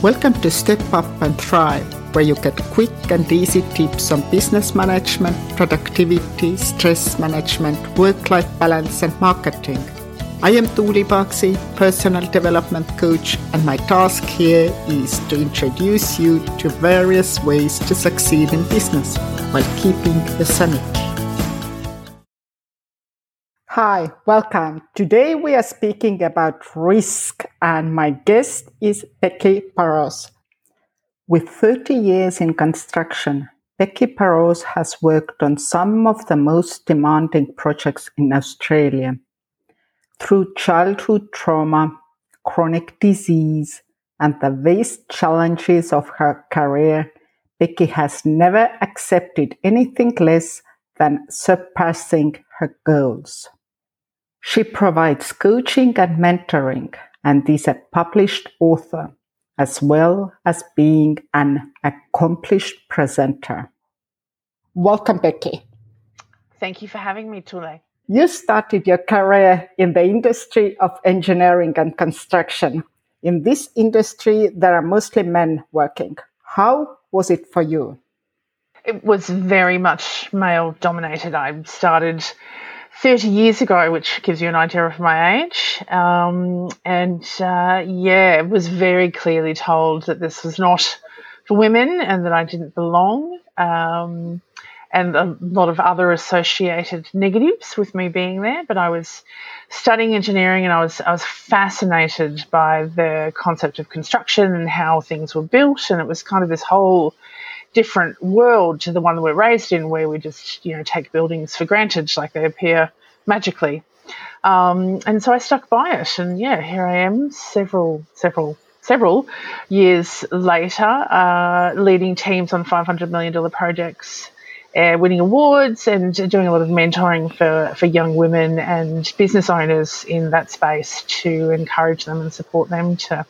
Welcome to Step Up and Thrive, where you get quick and easy tips on business management, productivity, stress management, work life balance, and marketing. I am Tuuli Paksi, personal development coach, and my task here is to introduce you to various ways to succeed in business while keeping the sanity. Hi, welcome. Today we are speaking about risk, and my guest is Becky Paroz. With 30 years in construction, Becky Paroz has worked on some of the most demanding projects in Australia. Through childhood trauma, chronic disease, and the vast challenges of her career, Becky has never accepted anything less than surpassing her goals. She provides coaching and mentoring and is a published author, as well as being an accomplished presenter. Welcome, Becky. Thank you for having me, Tuuli. You started your career in the industry of engineering and construction. In this industry, there are mostly men working. How was it for you? It was very much male dominated. I started 30 years ago, which gives you an idea of my age. Um, and uh, yeah, was very clearly told that this was not for women and that I didn't belong. Um, and a lot of other associated negatives with me being there. But I was studying engineering and I was I was fascinated by the concept of construction and how things were built. And it was kind of this whole different world to the one we're raised in, where we just you know take buildings for granted, like they appear magically. Um, and so I stuck by it, and yeah, here I am, several, several, several years later, uh, leading teams on five hundred million dollar projects. Uh, winning awards and doing a lot of mentoring for, for young women and business owners in that space to encourage them and support them to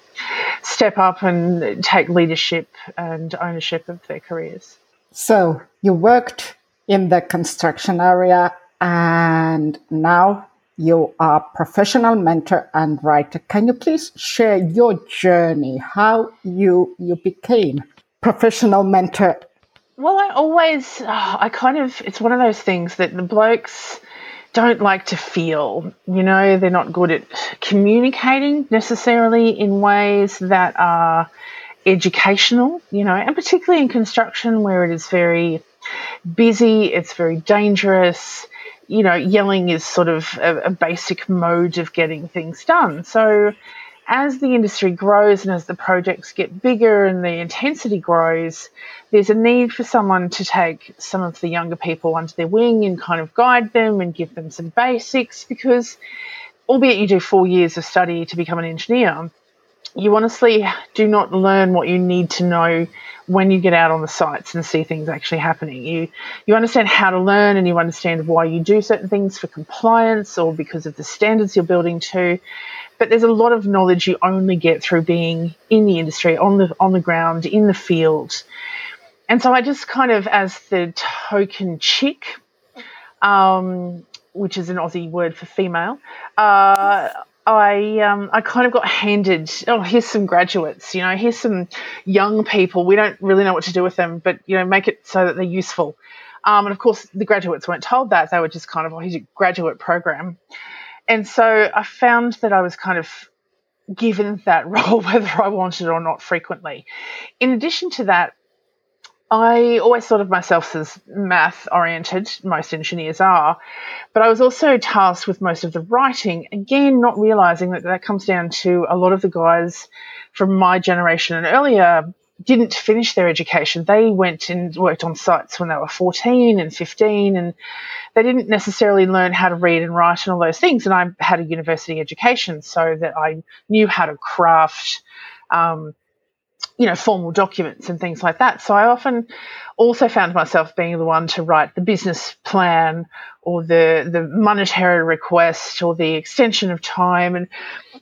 step up and take leadership and ownership of their careers. So, you worked in the construction area and now you are professional mentor and writer. Can you please share your journey, how you you became professional mentor? Well, I always, oh, I kind of, it's one of those things that the blokes don't like to feel. You know, they're not good at communicating necessarily in ways that are educational, you know, and particularly in construction where it is very busy, it's very dangerous. You know, yelling is sort of a, a basic mode of getting things done. So, as the industry grows and as the projects get bigger and the intensity grows, there's a need for someone to take some of the younger people under their wing and kind of guide them and give them some basics because, albeit you do four years of study to become an engineer, you honestly do not learn what you need to know when you get out on the sites and see things actually happening. You you understand how to learn and you understand why you do certain things for compliance or because of the standards you're building to. But there's a lot of knowledge you only get through being in the industry, on the on the ground, in the field. And so I just kind of, as the token chick, um, which is an Aussie word for female, uh, I um, I kind of got handed, oh, here's some graduates, you know, here's some young people. We don't really know what to do with them, but you know, make it so that they're useful. Um, and of course, the graduates weren't told that; they were just kind of, oh, here's a graduate program and so I found that I was kind of given that role whether I wanted it or not frequently. In addition to that, I always thought of myself as math oriented, most engineers are, but I was also tasked with most of the writing, again, not realizing that that comes down to a lot of the guys from my generation and earlier didn't finish their education. They went and worked on sites when they were 14 and 15, and they didn't necessarily learn how to read and write and all those things. And I had a university education, so that I knew how to craft. Um, you know, formal documents and things like that. So I often also found myself being the one to write the business plan or the, the monetary request or the extension of time and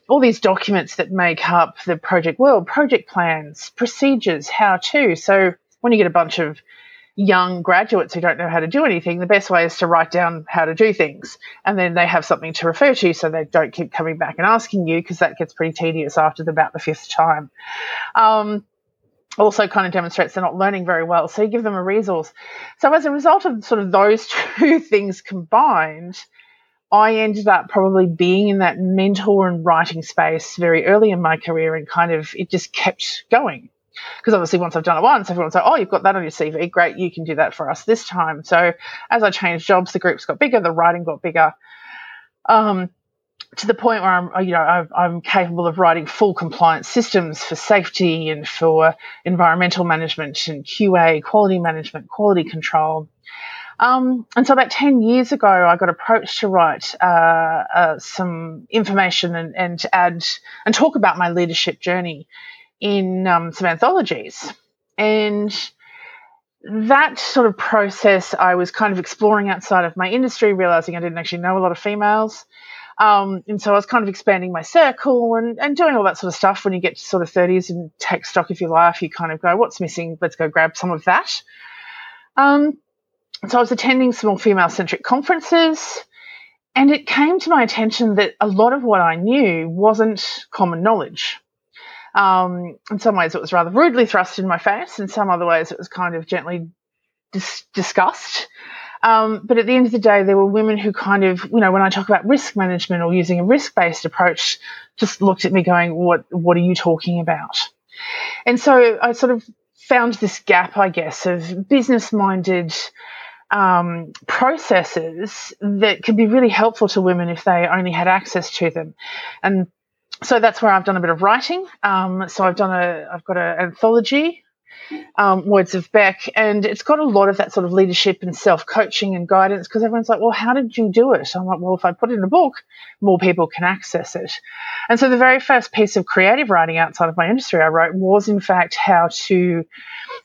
all these documents that make up the project world, project plans, procedures, how to. So when you get a bunch of young graduates who don't know how to do anything, the best way is to write down how to do things. And then they have something to refer to so they don't keep coming back and asking you because that gets pretty tedious after the, about the fifth time. Um, also kind of demonstrates they're not learning very well. So you give them a resource. So as a result of sort of those two things combined, I ended up probably being in that mentor and writing space very early in my career and kind of it just kept going because obviously once I've done it once, everyone's like, oh, you've got that on your CV. Great, you can do that for us this time. So as I changed jobs, the groups got bigger, the writing got bigger. Um, to the point where I'm, you know, I'm capable of writing full compliance systems for safety and for environmental management and QA, quality management, quality control. Um, and so about 10 years ago, I got approached to write uh, uh, some information and, and add and talk about my leadership journey in um, some anthologies. And that sort of process, I was kind of exploring outside of my industry, realizing I didn't actually know a lot of females. Um, and so I was kind of expanding my circle and, and doing all that sort of stuff. When you get to sort of 30s and take stock of your life, you kind of go, what's missing? Let's go grab some of that. Um, so I was attending some more female centric conferences. And it came to my attention that a lot of what I knew wasn't common knowledge. Um, in some ways, it was rather rudely thrust in my face. In some other ways, it was kind of gently dis- discussed. Um, but at the end of the day, there were women who kind of, you know, when I talk about risk management or using a risk based approach, just looked at me going, "What? What are you talking about?" And so I sort of found this gap, I guess, of business minded um, processes that could be really helpful to women if they only had access to them. And so that's where I've done a bit of writing. Um, so I've done a, I've got an anthology, um, Words of Bec, and it's got a lot of that sort of leadership and self coaching and guidance because everyone's like, well, how did you do it? I'm like, well, if I put it in a book, more people can access it. And so the very first piece of creative writing outside of my industry I wrote was, in fact, how to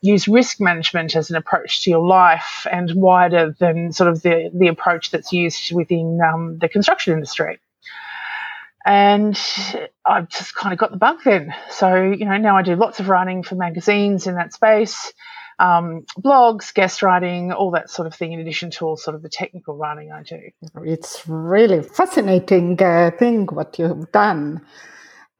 use risk management as an approach to your life and wider than sort of the, the approach that's used within um, the construction industry. And I've just kind of got the bug then. So, you know, now I do lots of writing for magazines in that space, um, blogs, guest writing, all that sort of thing, in addition to all sort of the technical writing I do. It's really fascinating uh, thing what you've done.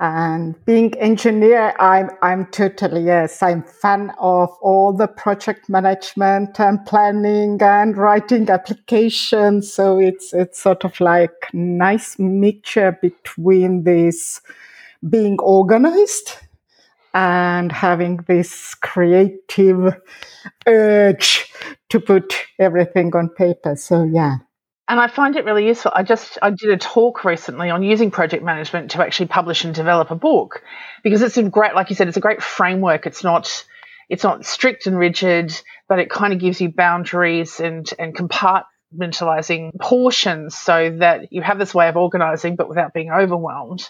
And being engineer, I'm I'm totally yes, I'm fan of all the project management and planning and writing applications. So it's it's sort of like nice mixture between this being organized and having this creative urge to put everything on paper. So yeah and I find it really useful. I just I did a talk recently on using project management to actually publish and develop a book because it's a great, like you said, it's a great framework. It's not it's not strict and rigid, but it kind of gives you boundaries and and compartmentalizing portions so that you have this way of organizing, but without being overwhelmed.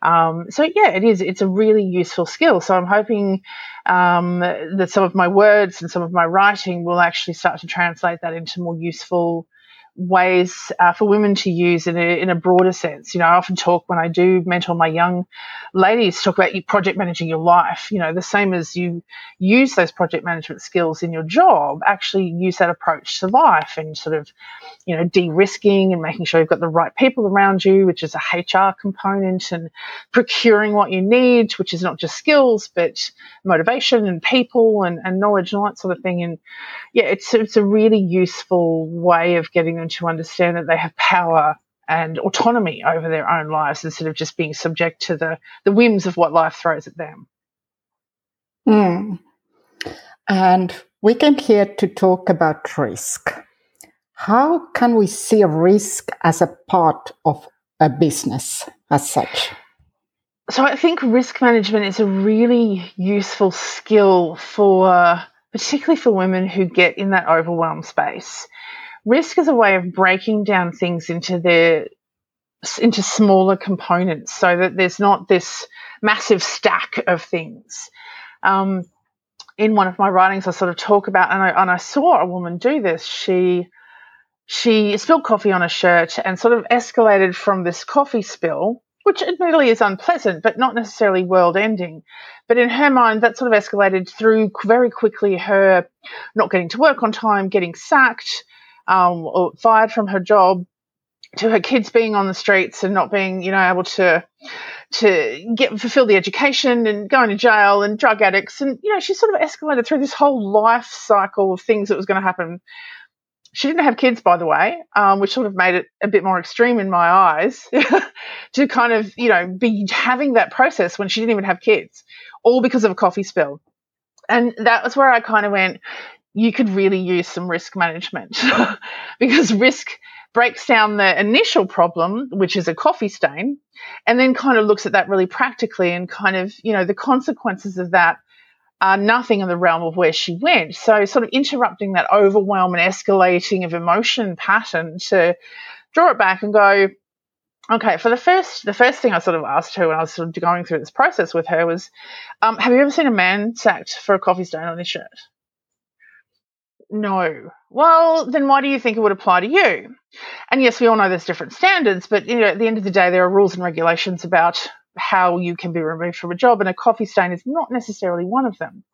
Um, so yeah, it is. It's a really useful skill. So I'm hoping um, that some of my words and some of my writing will actually start to translate that into more useful ways uh, for women to use in a, in a broader sense. You know, I often talk when I do mentor my young ladies, talk about project managing your life. You know, the same as you use those project management skills in your job, actually use that approach to life and sort of, you know, de-risking and making sure you've got the right people around you, which is a HR component, and procuring what you need, which is not just skills but motivation and people and, and knowledge and all that sort of thing. And yeah, it's it's a really useful way of getting them to understand that they have power and autonomy over their own lives instead of just being subject to the, the whims of what life throws at them. Mm. And we came here to talk about risk. How can we see risk as a part of a business as such? So I think risk management is a really useful skill for particularly for women who get in that overwhelmed space risk is a way of breaking down things into their into smaller components so that there's not this massive stack of things. Um, in one of my writings, I sort of talk about, and I, and I saw a woman do this. She she spilled coffee on a shirt and sort of escalated from this coffee spill, which admittedly is unpleasant, but not necessarily world ending. But in her mind, that sort of escalated through very quickly her not getting to work on time, getting sacked, um, or fired from her job, to her kids being on the streets and not being, you know, able to to get fulfill the education and going to jail and drug addicts. And you know she sort of escalated through this whole life cycle of things that was going to happen. She didn't have kids by the way um, which sort of made it a bit more extreme in my eyes to kind of you know be having that process when she didn't even have kids all because of a coffee spill. And that was where i kind of went you could really use some risk management because risk breaks down the initial problem, which is a coffee stain, and then kind of looks at that really practically and kind of, you know, the consequences of that are nothing in the realm of where she went. So, sort of interrupting that overwhelm and escalating of emotion pattern to draw it back and go, okay, for the first, the first thing I sort of asked her when I was sort of going through this process with her was, um, have you ever seen a man sacked for a coffee stain on his shirt? No. Well, then why do you think it would apply to you? And yes, we all know there's different standards, but you know, at the end of the day, there are rules and regulations about how you can be removed from a job, and a coffee stain is not necessarily one of them.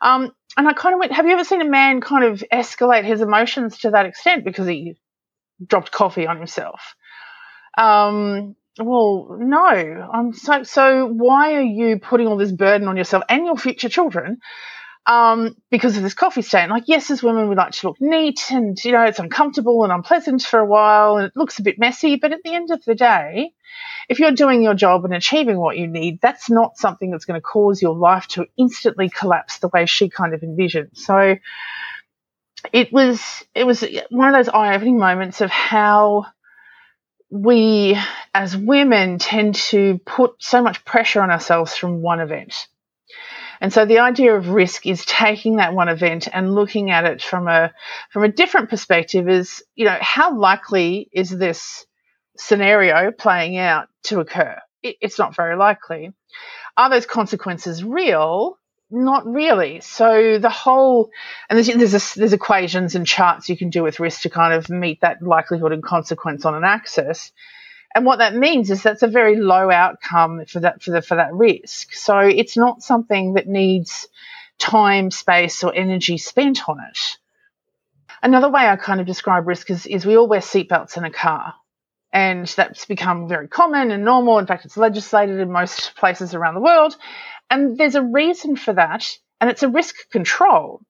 Um, and I kind of went, have you ever seen a man kind of escalate his emotions to that extent because he dropped coffee on himself? Um, well, no. I'm so so. Why are you putting all this burden on yourself and your future children um, because of this coffee stain. Like, yes, as women, we like to look neat and, you know, it's uncomfortable and unpleasant for a while and it looks a bit messy. But at the end of the day, if you're doing your job and achieving what you need, that's not something that's going to cause your life to instantly collapse the way she kind of envisioned. So it was, it was one of those eye opening moments of how we as women tend to put so much pressure on ourselves from one event and so the idea of risk is taking that one event and looking at it from a from a different perspective is, you know, how likely is this scenario playing out to occur? It, it's not very likely. Are those consequences real? Not really. So the whole and there's there's, a, there's equations and charts you can do with risk to kind of meet that likelihood and consequence on an axis. And what that means is that's a very low outcome for that for the for that risk. So it's not something that needs time, space, or energy spent on it. Another way I kind of describe risk is, is we all wear seatbelts in a car. And that's become very common and normal. In fact, it's legislated in most places around the world. And there's a reason for that, and it's a risk control.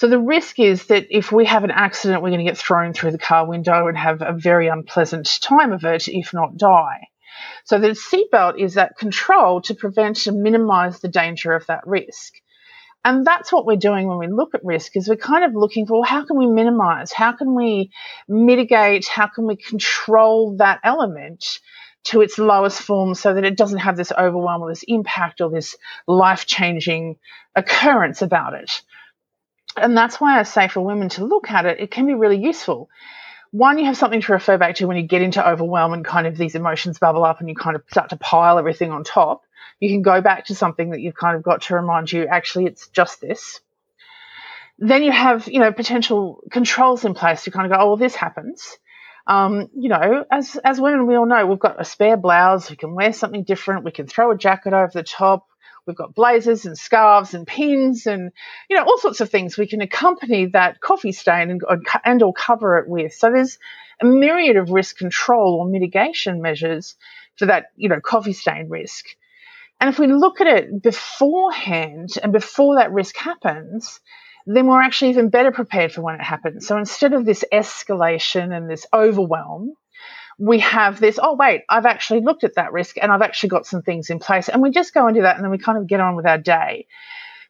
So the risk is that if we have an accident, we're going to get thrown through the car window and have a very unpleasant time of it, if not die. So the seatbelt is that control to prevent and minimize the danger of that risk. And that's what we're doing when we look at risk is we're kind of looking for how can we minimize? How can we mitigate? How can we control that element to its lowest form so that it doesn't have this overwhelm or this impact or this life changing occurrence about it? And that's why I say for women to look at it, it can be really useful. One, you have something to refer back to when you get into overwhelm and kind of these emotions bubble up and you kind of start to pile everything on top. You can go back to something that you've kind of got to remind you, actually, it's just this. Then you have, you know, potential controls in place to kind of go, oh, well, this happens. Um, you know, as as women, we all know we've got a spare blouse. We can wear something different. We can throw a jacket over the top. We've got blazers and scarves and pins and you know all sorts of things we can accompany that coffee stain and, and or cover it with. So there's a myriad of risk control or mitigation measures for that you know coffee stain risk. And if we look at it beforehand and before that risk happens, then we're actually even better prepared for when it happens. So instead of this escalation and this overwhelm, we have this, oh, wait, I've actually looked at that risk and I've actually got some things in place. And we just go and do that and then we kind of get on with our day.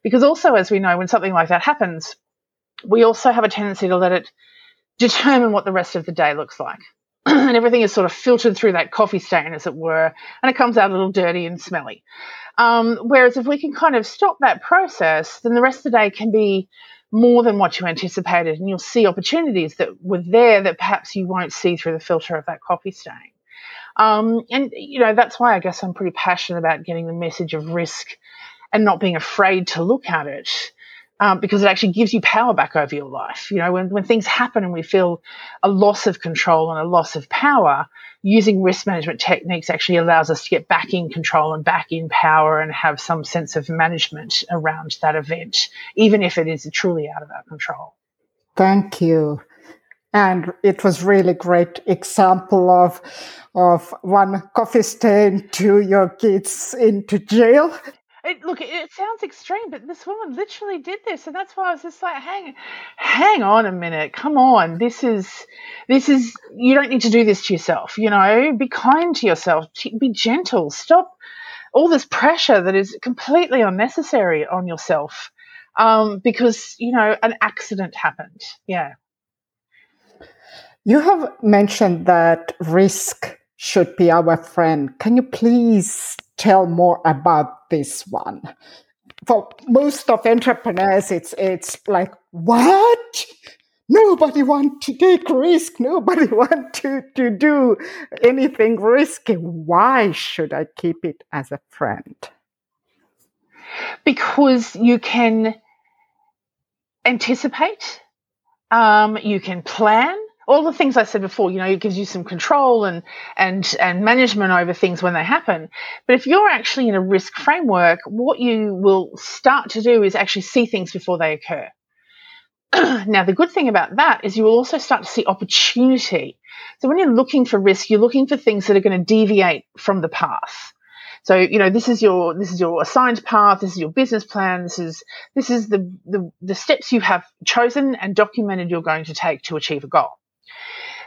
Because also, as we know, when something like that happens, we also have a tendency to let it determine what the rest of the day looks like. and everything is sort of filtered through that coffee stain, as it were, and it comes out a little dirty and smelly. Um, whereas if we can kind of stop that process, then the rest of the day can be more than what you anticipated, and you'll see opportunities that were there that perhaps you won't see through the filter of that coffee stain. Um, and you know that's why I guess I'm pretty passionate about getting the message of risk and not being afraid to look at it um, because it actually gives you power back over your life. You know, when, when things happen and we feel a loss of control and a loss of power, using risk management techniques actually allows us to get back in control and back in power and have some sense of management around that event, even if it is truly out of our control. Thank you. And it was really great example of of one coffee stain to your kids into jail it, look, it sounds extreme, but this woman literally did this, and that's why I was just like, hang, hang on a minute, come on, this is, this is, you don't need to do this to yourself, you know, be kind to yourself, be gentle, stop all this pressure that is completely unnecessary on yourself, um, because you know an accident happened, yeah. You have mentioned that risk should be our friend. Can you please tell more about this one? For most of entrepreneurs, it's it's like what? Nobody want to take risk. Nobody want to, to do anything risky. Why should I keep it as a friend? Because you can anticipate, um, you can plan, all the things I said before, you know, it gives you some control and and and management over things when they happen. But if you're actually in a risk framework, what you will start to do is actually see things before they occur. now, the good thing about that is you will also start to see opportunity. So when you're looking for risk, you're looking for things that are going to deviate from the path. So, you know, this is your this is your assigned path, this is your business plan, this is this is the the, the steps you have chosen and documented you're going to take to achieve a goal.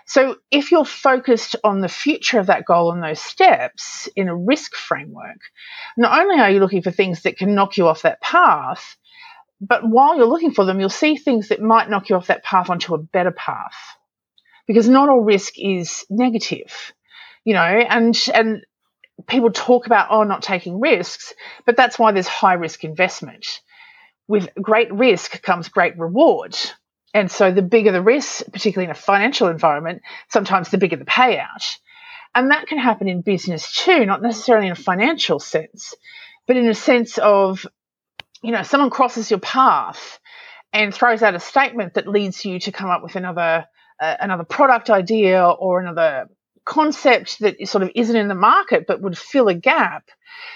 So, if you're focused on the future of that goal and those steps in a risk framework, not only are you looking for things that can knock you off that path, but while you're looking for them, you'll see things that might knock you off that path onto a better path. Because not all risk is negative, you know, and, and people talk about, oh, not taking risks, but that's why there's high risk investment. With great risk comes great reward. And so the bigger the risk, particularly in a financial environment, sometimes the bigger the payout. And that can happen in business too, not necessarily in a financial sense, but in a sense of, you know, someone crosses your path and throws out a statement that leads you to come up with another uh, another product idea or another concept that sort of isn't in the market but would fill a gap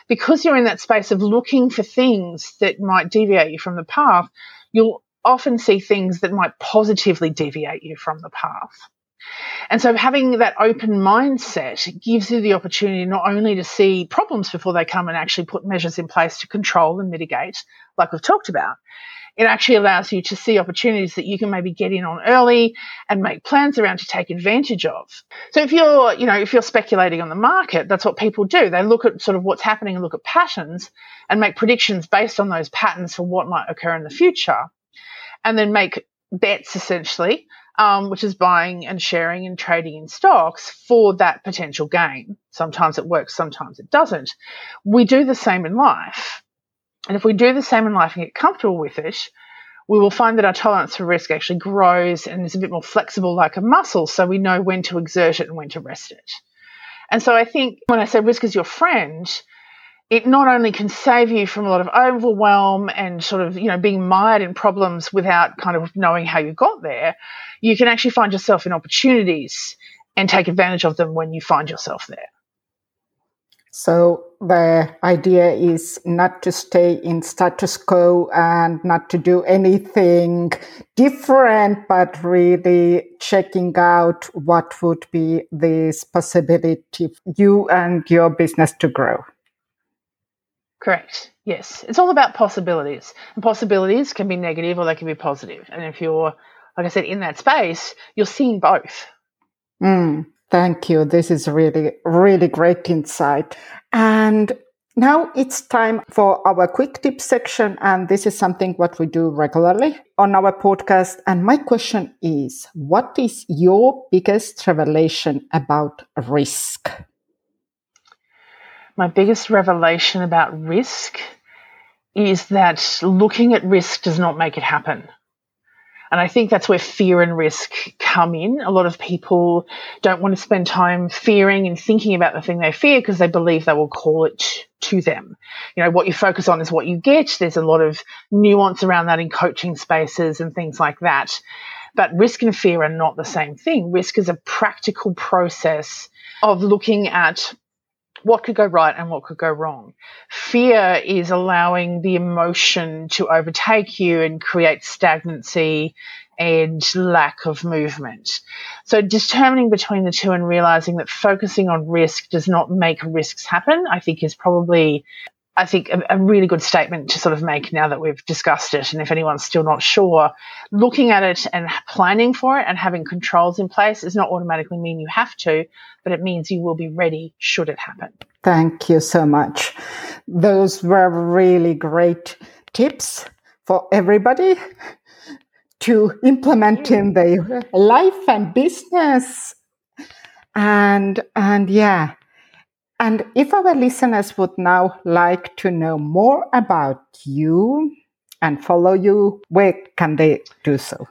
because you're in that space of looking for things that might deviate you from the path you'll often see things that might positively deviate you from the path. And so having that open mindset gives you the opportunity not only to see problems before they come and actually put measures in place to control and mitigate, like we've talked about, it actually allows you to see opportunities that you can maybe get in on early and make plans around to take advantage of. So if you're, you know, if you're speculating on the market, that's what people do. They look at sort of what's happening and look at patterns and make predictions based on those patterns for what might occur in the future and then make bets essentially, um, which is buying and sharing and trading in stocks for that potential gain. Sometimes it works, sometimes it doesn't. We do the same in life. And if we do the same in life and get comfortable with it, we will find that our tolerance for risk actually grows and is a bit more flexible like a muscle, so we know when to exert it and when to rest it. And so I think when I say risk is your friend, it not only can save you from a lot of overwhelm and sort of, you know, being mired in problems without kind of knowing how you got there, you can actually find yourself in opportunities and take advantage of them when you find yourself there. So the idea is not to stay in status quo and not to do anything different, but really checking out what would be this possibility for you and your business to grow. Correct. Yes. It's all about possibilities. And possibilities can be negative or they can be positive. And if you're, like I said, in that space, you're seeing both. Mm, thank you. This is really, really great insight. And now it's time for our quick tip section. And this is something what we do regularly on our podcast. And my question is, what is your biggest revelation about risk? My biggest revelation about risk is that looking at risk does not make it happen. And I think that's where fear and risk come in. A lot of people don't want to spend time fearing and thinking about the thing they fear because they believe they will call it to them. You know, what you focus on is what you get. There's a lot of nuance around that in coaching spaces and things like that. But risk and fear are not the same thing. Risk is a practical process of looking at what could go right and what could go wrong. Fear is allowing the emotion to overtake you and create stagnancy and lack of movement. So determining between the two and realizing that focusing on risk does not make risks happen, I think is probably I think a, a, really good statement to sort of make now that we've discussed it. And if anyone's still not sure, looking at it and planning for it and having controls in place does not automatically mean you have to, but it means you will be ready should it happen. Thank you so much. Those were really great tips for everybody to implement in their life and business. And and yeah, and if our listeners would now like to know more about you and follow you, where can they do so?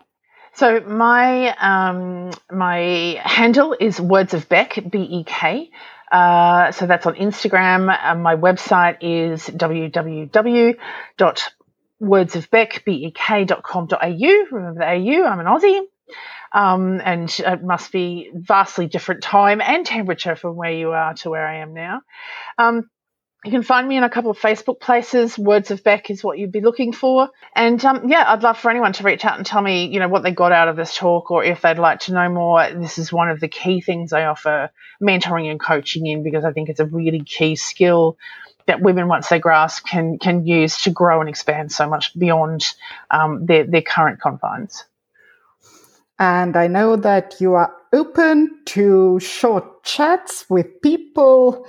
So my um, my handle is Words of Bec B E K. Uh, so that's on Instagram. Uh, my website is www.wordsofbec.com.au. Remember the AU, I'm an Aussie. Um, and it must be vastly different time and temperature from where you are to where I am now. Um, you can find me in a couple of Facebook places. Words of Bec is what you'd be looking for. And um, yeah, I'd love for anyone to reach out and tell me, you know, what they got out of this talk or if they'd like to know more. This is one of the key things I offer mentoring and coaching in because I think it's a really key skill that women, once they grasp, can can use to grow and expand so much beyond um, their their current confines. And I know that you are open to short chats with people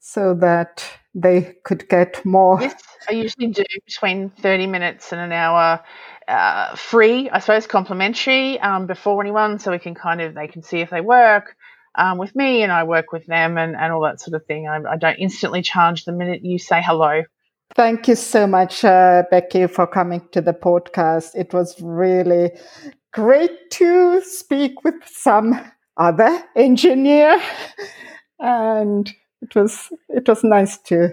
so that they could get more. Yes, I usually do between 30 minutes and an hour uh, free, I suppose, complimentary um, before anyone, so we can kind of, they can see if they work. Um, with me and I work with them and, and all that sort of thing. I, I don't instantly charge the minute you say hello. Thank you so much, uh, Becky, for coming to the podcast. It was really great to speak with some other engineer. And it was it was nice to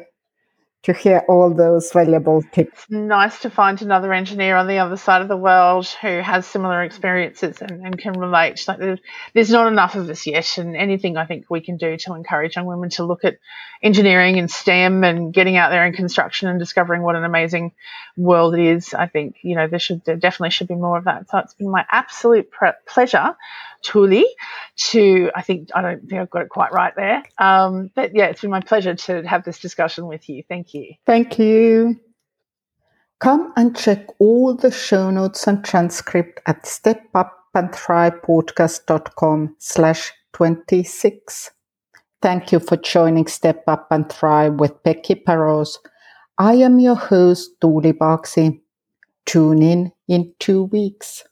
to hear all those valuable tips. Nice to find another engineer on the other side of the world who has similar experiences and, and can relate. Like there's, there's not enough of us yet, and anything I think we can do to encourage young women to look at engineering and STEM and getting out there in construction and discovering what an amazing world it is. I think you know there should there definitely should be more of that. So it's been my absolute pre- pleasure Tuli to, I think, I don't think I've got it quite right there. Um, but yeah, it's been my pleasure to have this discussion with you. Thank you. Thank you. Come and check all the show notes and transcript at stepupandthrivepodcast.com slash 26. Thank you for joining Step Up and Thrive with Becky Paroz. I am your host, Tuuli Paksi. Tune in in two weeks.